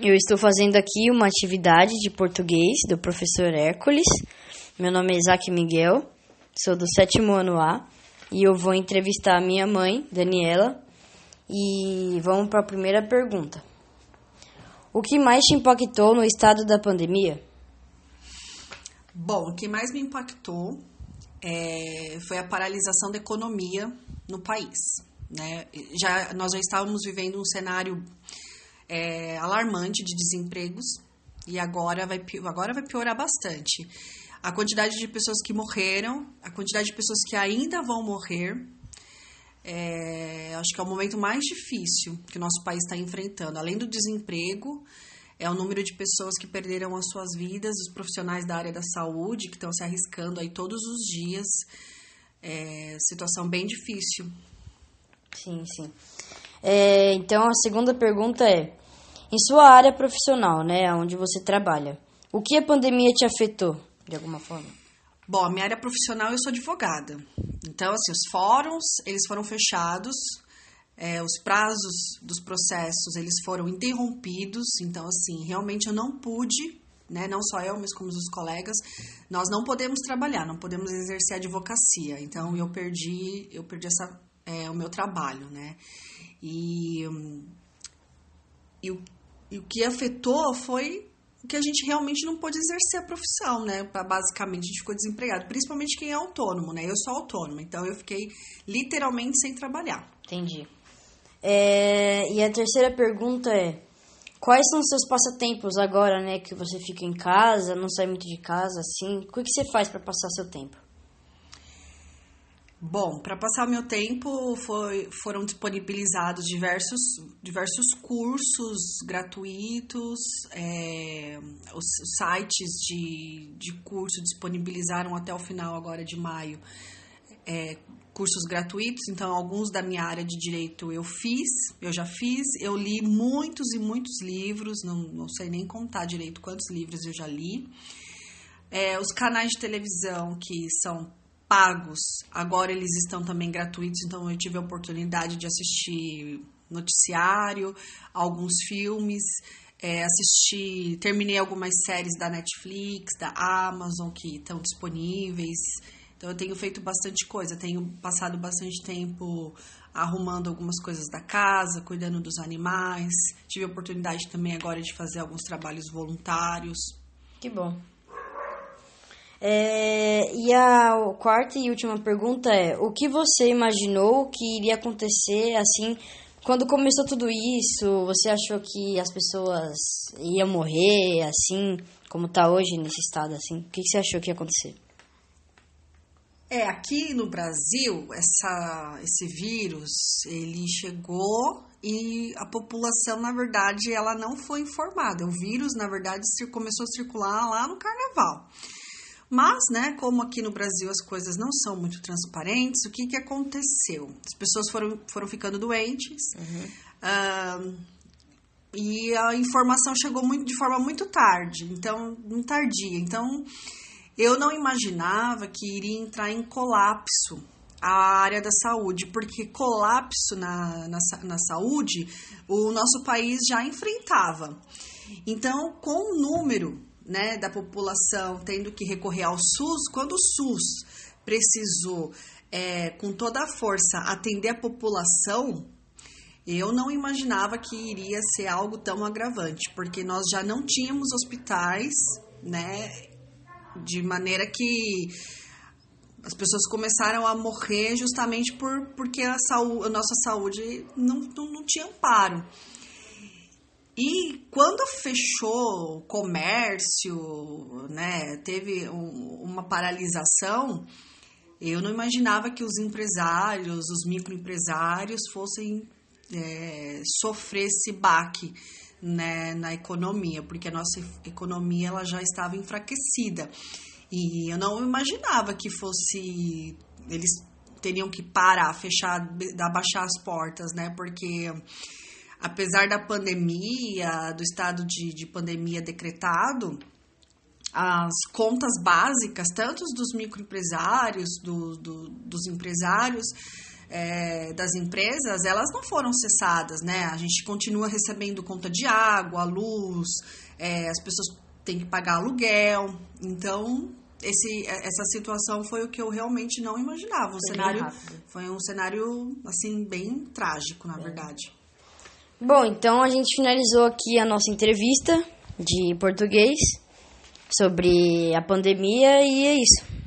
Eu estou fazendo aqui uma atividade de português do professor Hércules. Meu nome é Isaac Miguel, sou do sétimo ano A e eu vou entrevistar a minha mãe, Daniela. E vamos para a primeira pergunta. O que mais te impactou no estado da pandemia? Bom, o que mais me impactou é, foi a paralisação da economia no país. Né? Já, nós já estávamos vivendo um cenário é, alarmante de desempregos e agora vai, agora vai piorar bastante. A quantidade de pessoas que morreram, a quantidade de pessoas que ainda vão morrer, é, acho que é o momento mais difícil que o nosso país está enfrentando. Além do desemprego, é o número de pessoas que perderam as suas vidas, os profissionais da área da saúde que estão se arriscando aí todos os dias. É, situação bem difícil. Sim, sim. É, então a segunda pergunta é: em sua área profissional, né, onde você trabalha, o que a pandemia te afetou, de alguma forma? Bom, a minha área profissional, eu sou advogada. Então, assim, os fóruns, eles foram fechados, é, os prazos dos processos, eles foram interrompidos. Então, assim, realmente eu não pude, né, não só eu, mas como os colegas, nós não podemos trabalhar, não podemos exercer advocacia. Então, eu perdi, eu perdi essa, é, o meu trabalho, né? E, e o e o que afetou foi que a gente realmente não pôde exercer a profissão, né? Basicamente, a gente ficou desempregado, principalmente quem é autônomo, né? Eu sou autônoma, então eu fiquei literalmente sem trabalhar. Entendi. É, e a terceira pergunta é: quais são os seus passatempos agora, né? Que você fica em casa, não sai muito de casa, assim? O que você faz para passar seu tempo? Bom, para passar o meu tempo foi, foram disponibilizados diversos, diversos cursos gratuitos, é, os, os, sites de, de curso disponibilizaram até o final agora de maio é, cursos gratuitos, então alguns da minha área de direito eu fiz, eu já fiz, eu li muitos e muitos livros, não, não sei nem contar direito quantos livros eu já li. É, os canais de televisão que são pagos, agora eles estão também gratuitos, então eu tive a oportunidade de assistir noticiário, alguns filmes, é, assisti, terminei algumas séries da Netflix, da Amazon que estão disponíveis. Então eu tenho feito bastante coisa, tenho passado bastante tempo arrumando algumas coisas da casa, cuidando dos animais. Tive a oportunidade também agora de fazer alguns trabalhos voluntários. Que bom. É, e a quarta e última pergunta é: o que você imaginou que iria acontecer assim quando começou tudo isso? Você achou que as pessoas iam morrer assim, como está hoje nesse estado assim? O que você achou que ia acontecer? É, aqui no Brasil, essa, esse vírus, ele chegou e a população, na verdade, ela não foi informada. O vírus, na verdade, começou a circular lá no carnaval. Mas, né, como aqui no Brasil as coisas não são muito transparentes, o que, que aconteceu? As pessoas foram, foram ficando doentes uhum. uh, e a informação chegou muito, de forma muito tarde, então, muito tardia. Então, eu não imaginava que iria entrar em colapso a área da saúde, porque colapso na, na, na saúde o nosso país já enfrentava. Então, com o número né, da população tendo que recorrer ao SUS, quando o SUS precisou, é, com toda a força, atender a população, eu não imaginava que iria ser algo tão agravante, porque nós já não tínhamos hospitais, né, de maneira que as pessoas começaram a morrer justamente por, porque a, saúde, a nossa saúde não, não, não tinha amparo. E quando fechou o comércio, né, teve um, uma paralisação, eu não imaginava que os empresários, os microempresários fossem é, sofrer esse baque né, na economia, porque a nossa economia ela já estava enfraquecida. E eu não imaginava que fosse eles teriam que parar, fechar, abaixar as portas, né? Porque apesar da pandemia, do estado de, de pandemia decretado, as contas básicas, tanto dos microempresários, do, do, dos empresários, é, das empresas, elas não foram cessadas, né? A gente continua recebendo conta de água, luz, é, as pessoas têm que pagar aluguel. Então, esse, essa situação foi o que eu realmente não imaginava. O Foi cenário rápido. foi um cenário assim bem trágico, na verdade. Bom, então a gente finalizou aqui a nossa entrevista de português sobre a pandemia e é isso.